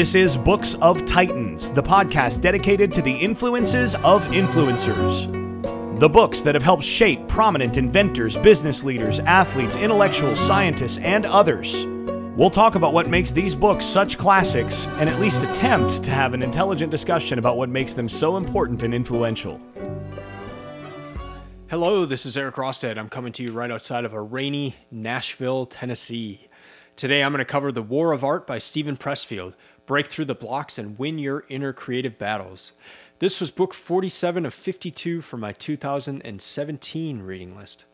This is Books of Titans, the podcast dedicated to the influences of influencers. The books that have helped shape prominent inventors, business leaders, athletes, intellectuals, scientists, and others. We'll talk about what makes these books such classics and at least attempt to have an intelligent discussion about what makes them so important and influential. Hello, this is Eric Rosted. I'm coming to you right outside of a rainy Nashville, Tennessee. Today I'm going to cover The War of Art by Steven Pressfield Break Through the Blocks and Win Your Inner Creative Battles. This was book 47 of 52 for my 2017 reading list.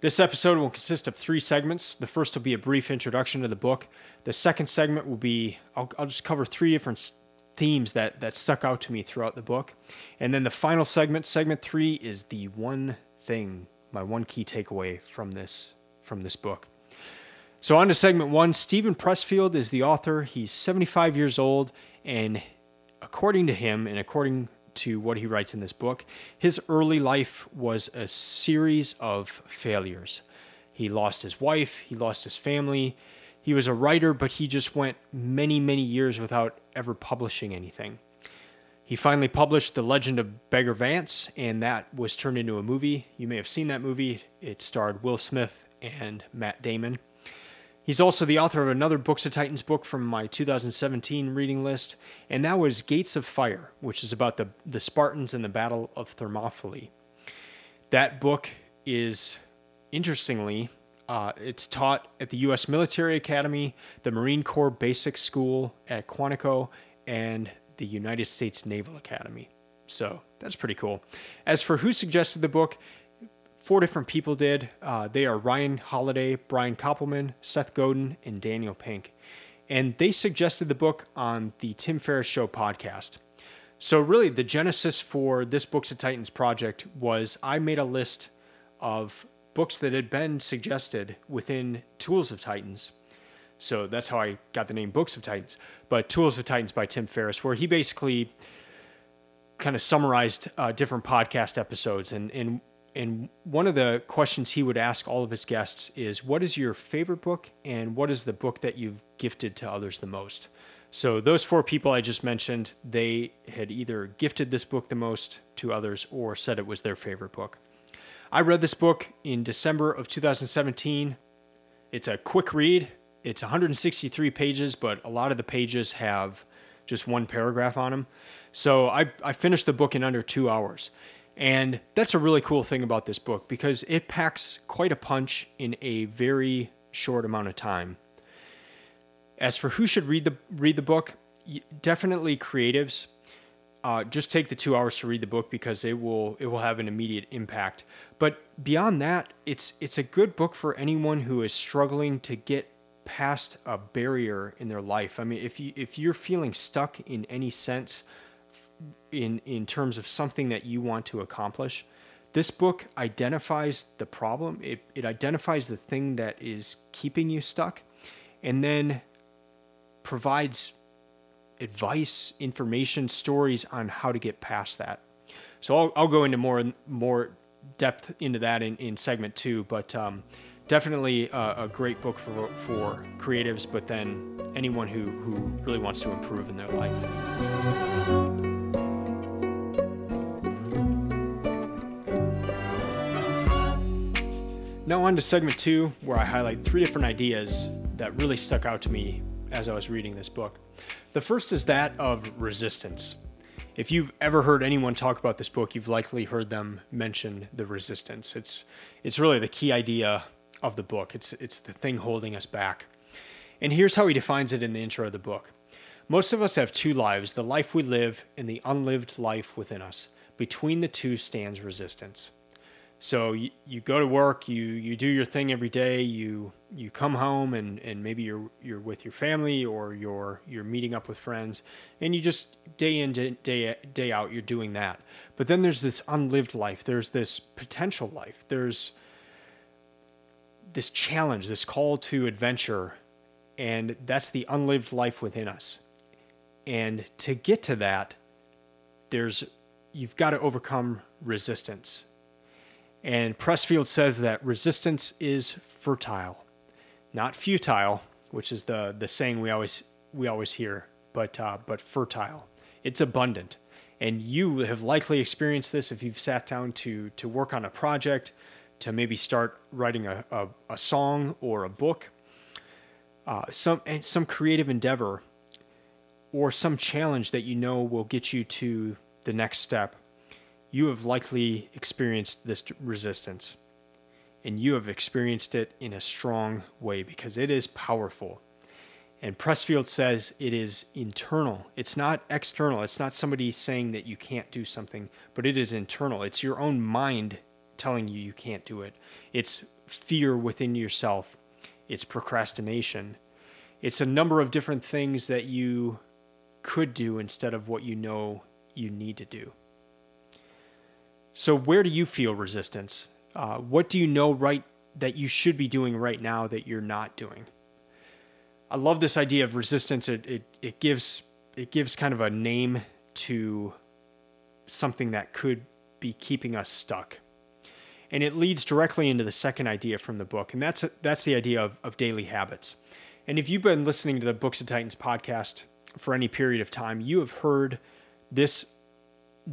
This episode will consist of three segments. The first will be a brief introduction to the book. The second segment will be, I'll, I'll just cover three different themes that, that stuck out to me throughout the book. And then the final segment, segment three, is the one thing, my one key takeaway from this from this book. So on to segment one. Steven Pressfield is the author. He's 75 years old, and according to him, and according to what he writes in this book, his early life was a series of failures. He lost his wife, he lost his family. He was a writer, but he just went many, many years without ever publishing anything. He finally published The Legend of Bagger Vance, and that was turned into a movie. You may have seen that movie. It starred Will Smith and Matt Damon. He's also the author of another Books of Titans book from my 2017 reading list, and that was Gates of Fire, which is about the, the Spartans and the Battle of Thermopylae. That book is, interestingly, uh, it's taught at the U.S. Military Academy, the Marine Corps Basic School at Quantico, and the United States Naval Academy. So that's pretty cool. As for who suggested the book, four different people did. Uh, they are Ryan Holiday, Brian Koppelman, Seth Godin, and Daniel Pink. And they suggested the book on the Tim Ferriss Show podcast. So, really, the genesis for this Books of Titans project was I made a list of books that had been suggested within Tools of Titans. So that's how I got the name Books of Titans. But Tools of Titans by Tim Ferriss, where he basically kind of summarized uh, different podcast episodes. And, and, and one of the questions he would ask all of his guests is What is your favorite book? And what is the book that you've gifted to others the most? So those four people I just mentioned, they had either gifted this book the most to others or said it was their favorite book. I read this book in December of 2017. It's a quick read. It's 163 pages, but a lot of the pages have just one paragraph on them. So I, I finished the book in under two hours. And that's a really cool thing about this book because it packs quite a punch in a very short amount of time. As for who should read the read the book, definitely creatives. Uh, just take the two hours to read the book because it will it will have an immediate impact. But beyond that, it's it's a good book for anyone who is struggling to get past a barrier in their life. I mean, if you if you're feeling stuck in any sense, in in terms of something that you want to accomplish, this book identifies the problem. It it identifies the thing that is keeping you stuck, and then provides advice, information, stories on how to get past that. So I'll, I'll go into more more depth into that in, in segment two, but um, definitely a, a, great book for for creatives, but then anyone who who really wants to improve in their life. Now, on to segment two, where I highlight three different ideas that really stuck out to me as I was reading this book. The first is that of resistance. If you've ever heard anyone talk about this book, you've likely heard them mention the resistance. It's it's really the key idea of the book. It's it's the thing holding us back. And here's how he defines it in the intro of the book. Most of us have two lives, the life we live and the unlived life within us. Between the two stands resistance. So you, you go to work, you you do your thing every day, you you come home and, and maybe you're you're with your family or you're you're meeting up with friends and you just day in day day out you're doing that. But then there's this unlived life. There's this potential life. There's this challenge, this call to adventure, and that's the unlived life within us. And to get to that, there's you've got to overcome resistance and Pressfield says that resistance is fertile, not futile, which is the, the saying we always we always hear but uh, but fertile. It's abundant, and you have likely experienced this if you've sat down to to work on a project, to maybe start writing a, a, a song or a book, uh, some some creative endeavor, or some challenge that you know will get you to the next step. You have likely experienced this resistance and you have experienced it in a strong way because it is powerful. And Pressfield says it is internal. It's not external. It's not somebody saying that you can't do something, but it is internal. It's your own mind telling you you can't do it. It's fear within yourself. It's procrastination. It's a number of different things that you could do instead of what you know you need to do. So, where do you feel resistance? Uh, what do you know right that you should be doing right now that you're not doing? I love this idea of resistance. It, it, it gives it gives kind of a name to something that could be keeping us stuck. And it leads directly into the second idea from the book, and that's that's the idea of, of daily habits. And if you've been listening to the Books of Titans podcast for any period of time, you have heard this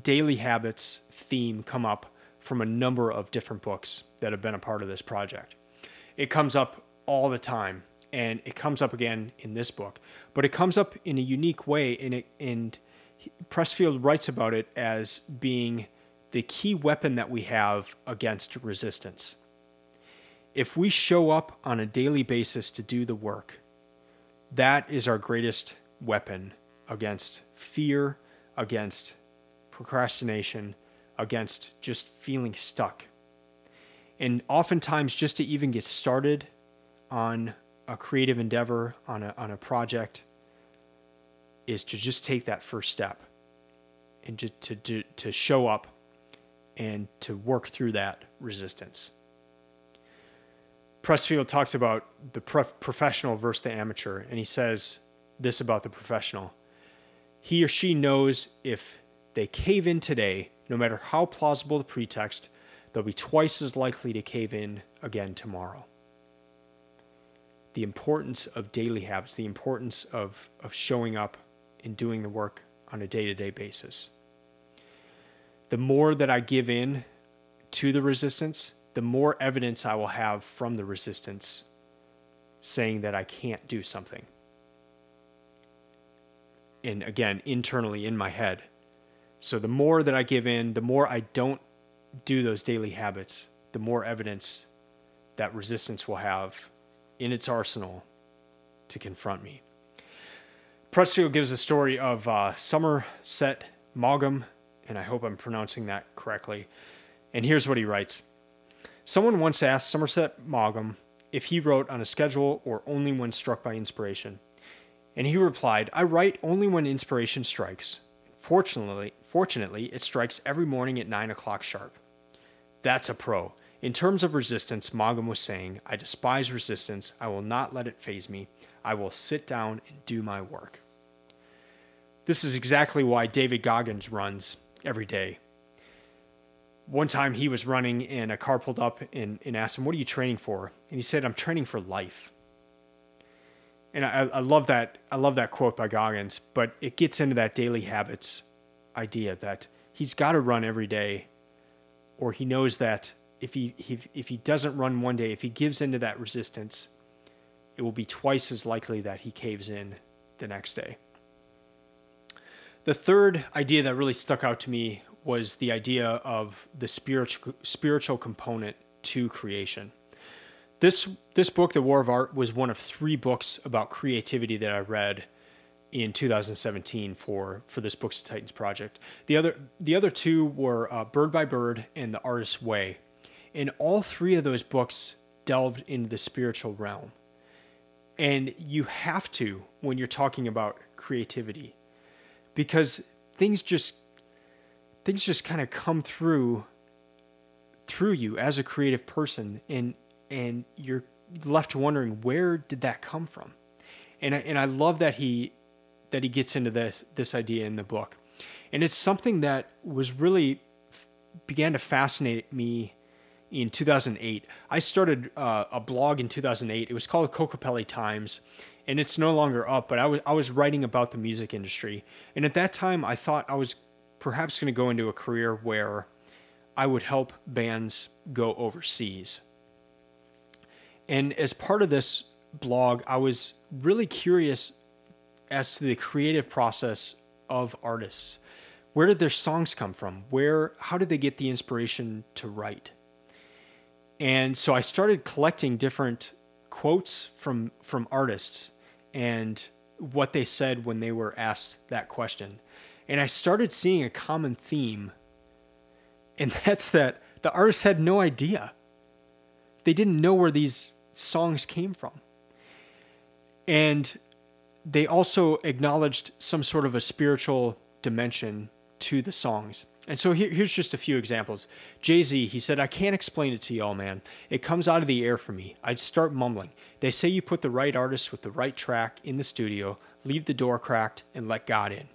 daily habits theme come up from a number of different books that have been a part of this project. It comes up all the time, and it comes up again in this book, but it comes up in a unique way. In it, and Pressfield writes about it as being the key weapon that we have against resistance. If we show up on a daily basis to do the work, that is our greatest weapon against fear, against procrastination, against just feeling stuck. And oftentimes, just to even get started on a creative endeavor, on a, on a project, is to just take that first step and to, to, to, to show up and to work through that resistance. Pressfield talks about the prof- professional versus the amateur, and he says this about the professional. He or she knows if they cave in today, no matter how plausible the pretext, they'll be twice as likely to cave in again tomorrow. The importance of daily habits, the importance of, of showing up and doing the work on a day to day basis. The more that I give in to the resistance, the more evidence I will have from the resistance saying that I can't do something. And again, internally in my head, so the more that I give in, the more I don't do those daily habits, the more evidence that resistance will have in its arsenal to confront me. Pressfield gives a story of uh, Somerset Maugham, and I hope I'm pronouncing that correctly. And here's what he writes Someone once asked Somerset Maugham if he wrote on a schedule or only when struck by inspiration. And he replied, I write only when inspiration strikes. Fortunately, fortunately, it strikes every morning at 9 o'clock sharp. That's a pro. In terms of resistance, Maugham was saying, I despise resistance. I will not let it faze me. I will sit down and do my work. This is exactly why David Goggins runs every day. One time he was running and a car pulled up and, and asked him, What are you training for? And he said, I'm training for life and I, I love that I love that quote by Goggins, but it gets into that daily habits idea that he's got to run every day, or he knows that if he, if if he doesn't run one day, if he gives into that resistance, it will be twice as likely that he caves in the next day. The third idea that really stuck out to me was the idea of the spiritual spiritual component to creation. This this book, The War of Art, was one of three books about creativity that I read in 2017 for for this Books of Titans project. The other the other two were uh, Bird by Bird and The Artist's Way, and all three of those books delved into the spiritual realm. And you have to when you're talking about creativity, because things just things just kind of come through through you as a creative person and and you're left wondering where did that come from and I, and I love that he that he gets into this this idea in the book and it's something that was really began to fascinate me in 2008 i started uh, a blog in 2008 it was called Cocopelli times and it's no longer up. But I was I was writing about the music industry, and at that time I thought I was perhaps going to go into a career where I would help bands go overseas. And as part of this blog, I was really curious as to the creative process of artists. Where did their songs come from? Where how did they get the inspiration to write? And so I started collecting different quotes from from artists and what they said when they were asked that question. And I started seeing a common theme. And that's that the artists had no idea. They didn't know where these songs came from. And they also acknowledged some sort of a spiritual dimension to the songs. And so here, here's just a few examples. Jay Z, he said, I can't explain it to y'all, man. It comes out of the air for me. I'd start mumbling. They say you put the right artist with the right track in the studio, leave the door cracked, and let God in.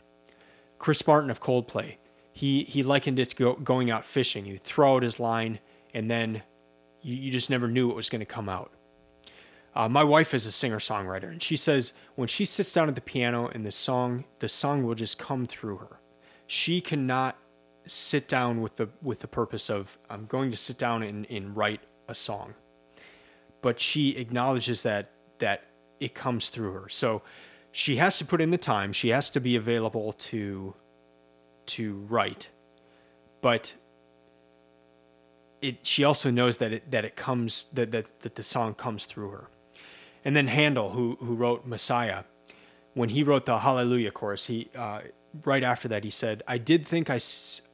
Chris Martin of Coldplay, he, he likened it to go, going out fishing. You throw out his line, and then you, you just never knew what was going to come out. Uh, my wife is a singer songwriter, and she says when she sits down at the piano and the song, the song will just come through her. She cannot sit down with the with the purpose of I'm going to sit down and, and write a song. But she acknowledges that that it comes through her. So she has to put in the time. She has to be available to to write. But it she also knows that it that it comes that that, that the song comes through her. And then Handel, who who wrote Messiah, when he wrote the Hallelujah chorus, he uh, right after that, he said, I did think I,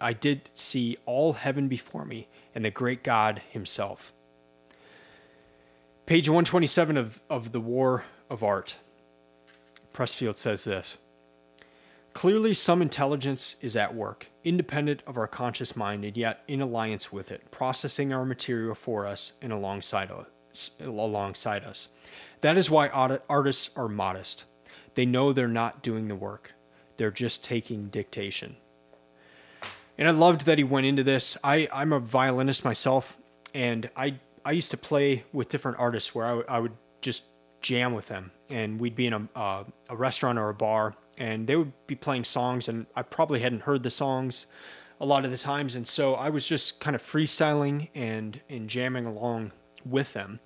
I did see all heaven before me and the great God himself. Page 127 of, of The War of Art. Pressfield says this Clearly, some intelligence is at work, independent of our conscious mind and yet in alliance with it, processing our material for us and alongside. Alongside us. That is why artists are modest. They know they're not doing the work. They're just taking dictation. And I loved that he went into this. I, I'm a violinist myself, and I I used to play with different artists where I, w- I would just jam with them, and we'd be in a, uh, a restaurant or a bar, and they would be playing songs, and I probably hadn't heard the songs a lot of the times, and so I was just kind of freestyling and and jamming along with them.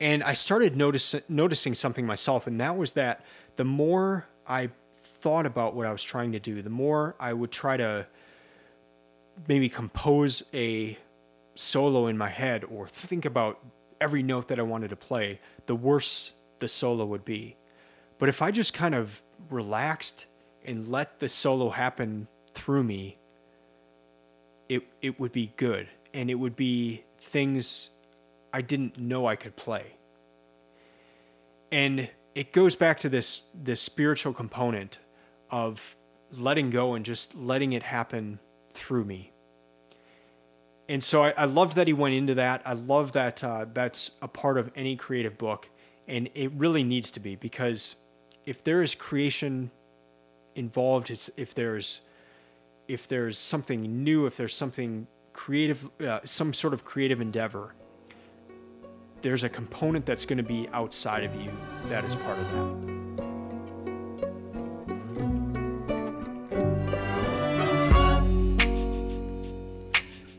And I started notice, noticing something myself, and that was that the more I thought about what I was trying to do, the more I would try to maybe compose a solo in my head or think about every note that I wanted to play, the worse the solo would be. But if I just kind of relaxed and let the solo happen through me, it it would be good and it would be things I didn't know I could play. And it goes back to this this spiritual component of letting go and just letting it happen through me. And so I, I loved that he went into that. I love that uh, that's a part of any creative book, and it really needs to be because if there is creation involved, it's if there's if there's something new, if there's something creative, uh, some sort of creative endeavor, there's a component that's going to be outside of you that is part of that.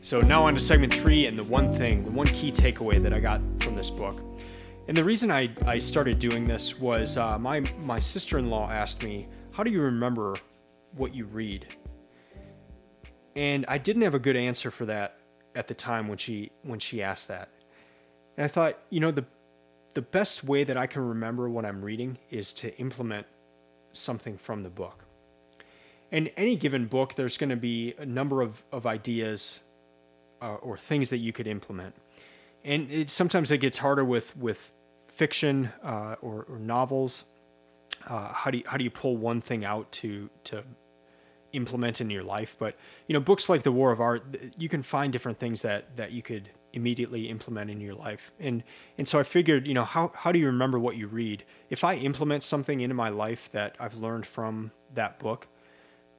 So now on to segment three and the one thing, the one key takeaway that I got from this book. And the reason I, I started doing this was uh, my, my sister in law asked me, How do you remember what you read? And I didn't have a good answer for that at the time when she when she asked that. And I thought, you know, the the best way that I can remember what I'm reading is to implement something from the book. In any given book, there's going to be a number of, of ideas uh, or things that you could implement. And it, sometimes it gets harder with with fiction uh, or, or, novels. Uh, how do you, how do you pull one thing out to to implement in your life? But you know, books like The War of Art, you can find different things that that you could immediately implement in your life. And and so I figured, you know, how how do you remember what you read? If I implement something into my life that I've learned from that book,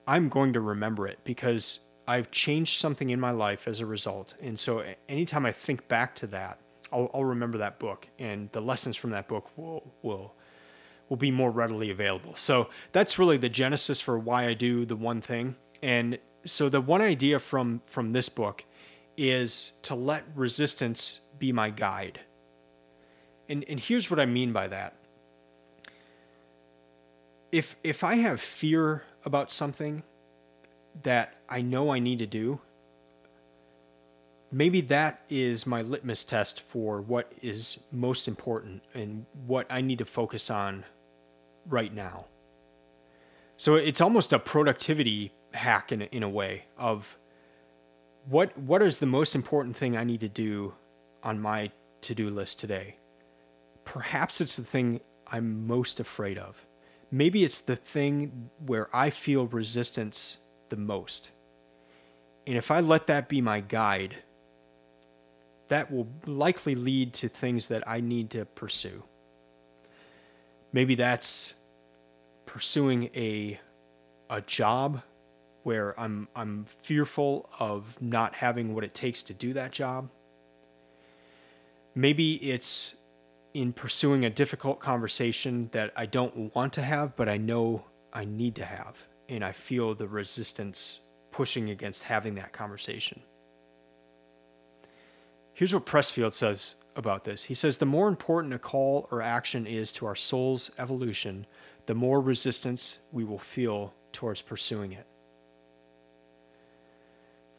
I'm going to remember it because I've changed something in my life as a result. And so anytime I think back to that, I'll, I'll remember that book and the lessons from that book will, will, will be more readily available. So that's really the genesis for why I do the one thing. And so the one idea from from this book is to let resistance be my guide. And and here's what I mean by that. If if I have fear about something that I know I need to do, maybe that is my litmus test for what is most important and what I need to focus on right now. So it's almost a productivity hack in in a way of what what is the most important thing I need to do on my to-do list today. Perhaps it's the thing I'm most afraid of. Maybe it's the thing where I feel resistance the most. And if I let that be my guide, that will likely lead to things that I need to pursue. Maybe that's pursuing a a job where I'm I'm fearful of not having what it takes to do that job. Maybe it's in pursuing a difficult conversation that I don't want to have but I know I need to have and I feel the resistance pushing against having that conversation. Here's what Pressfield says about this. He says the more important a call or action is to our soul's evolution, the more resistance we will feel towards pursuing it.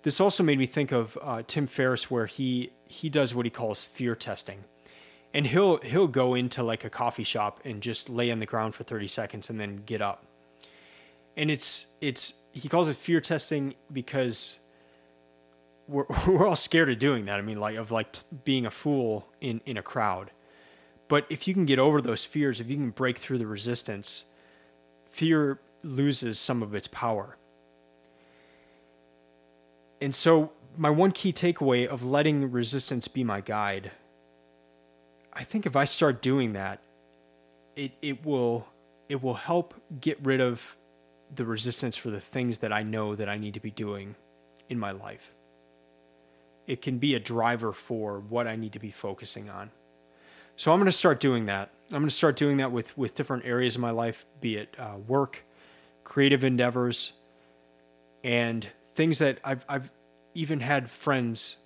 This also made me think of uh, Tim Ferriss, where he he does what he calls fear testing, and he'll he'll go into like a coffee shop and just lay on the ground for 30 seconds and then get up. And it's it's he calls it fear testing because we're we're all scared of doing that. I mean, like of like being a fool in in a crowd. But if you can get over those fears, if you can break through the resistance, fear loses some of its power. And so, my one key takeaway of letting resistance be my guide, I think if I start doing that, it, it will it will help get rid of the resistance for the things that I know that I need to be doing in my life. It can be a driver for what I need to be focusing on. So I'm going to start doing that. I'm going to start doing that with with different areas of my life, be it uh, work, creative endeavors, and things that I've I've even had friends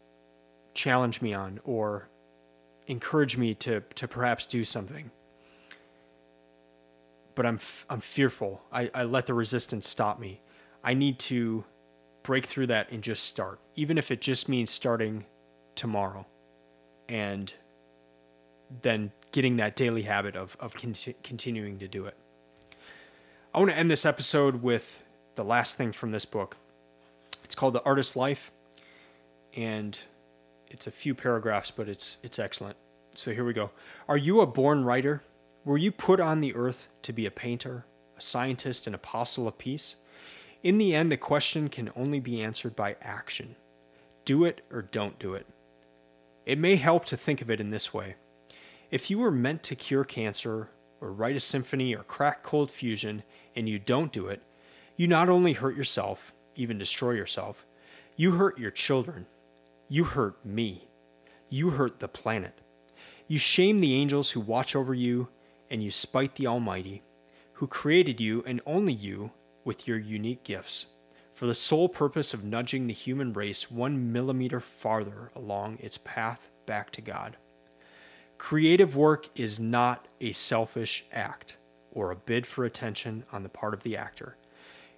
challenge me on or encourage me to to perhaps do something. But I'm f- I'm fearful. I, I let the resistance stop me. I need to break through that and just start, even if it just means starting tomorrow, and then getting that daily habit of of con- continuing to do it. I want to end this episode with the last thing from this book. Called The Artist's Life, and it's a few paragraphs, but it's it's excellent. So here we go. Are you a born writer? Were you put on the earth to be a painter, a scientist, an apostle of peace? In the end, the question can only be answered by action. Do it or don't do it. It may help to think of it in this way. If you were meant to cure cancer or write a symphony or crack cold fusion and you don't do it, you not only hurt yourself, even destroy yourself, you hurt your children. You hurt me. You hurt the planet. You shame the angels who watch over you, and you spite the Almighty, who created you and only you with your unique gifts, for the sole purpose of nudging the human race one millimeter farther along its path back to God. Creative work is not a selfish act or a bid for attention on the part of the actor.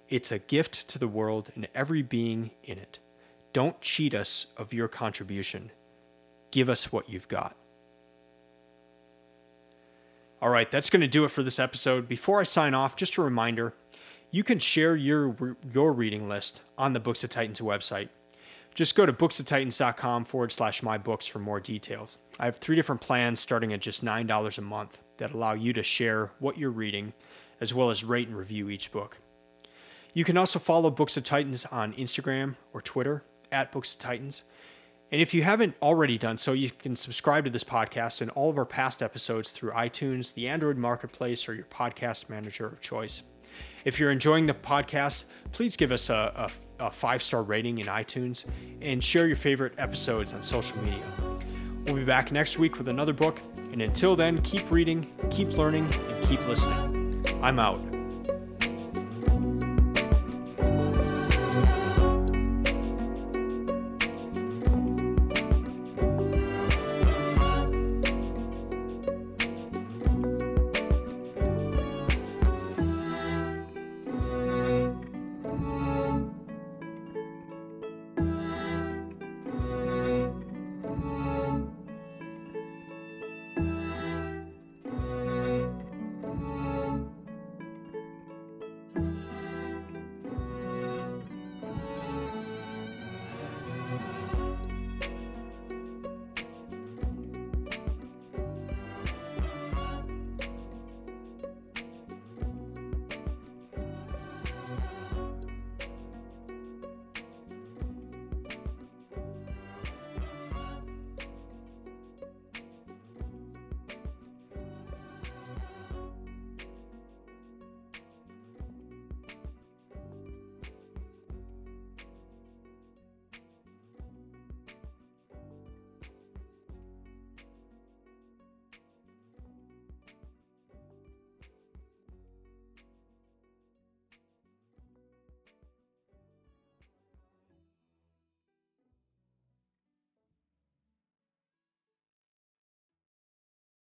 It's a gift to the world and every being in it. Don't cheat us of your contribution. Give us what you've got. All right, that's going to do it for this episode. Before I sign off, just a reminder you can share your, your reading list on the Books of Titans website. Just go to booksoftitans.com forward slash my books for more details. I have three different plans starting at just $9 a month that allow you to share what you're reading, as well as rate and review each book. You can also follow Books of Titans on Instagram or Twitter at Books of Titans. And if you haven't already done so, you can subscribe to this podcast and all of our past episodes through iTunes, the Android Marketplace, or your podcast manager of choice. If you're enjoying the podcast, please give us a, a, a five star rating in iTunes and share your favorite episodes on social media. We'll be back next week with another book. And until then, keep reading, keep learning, and keep keep listening. I'm out.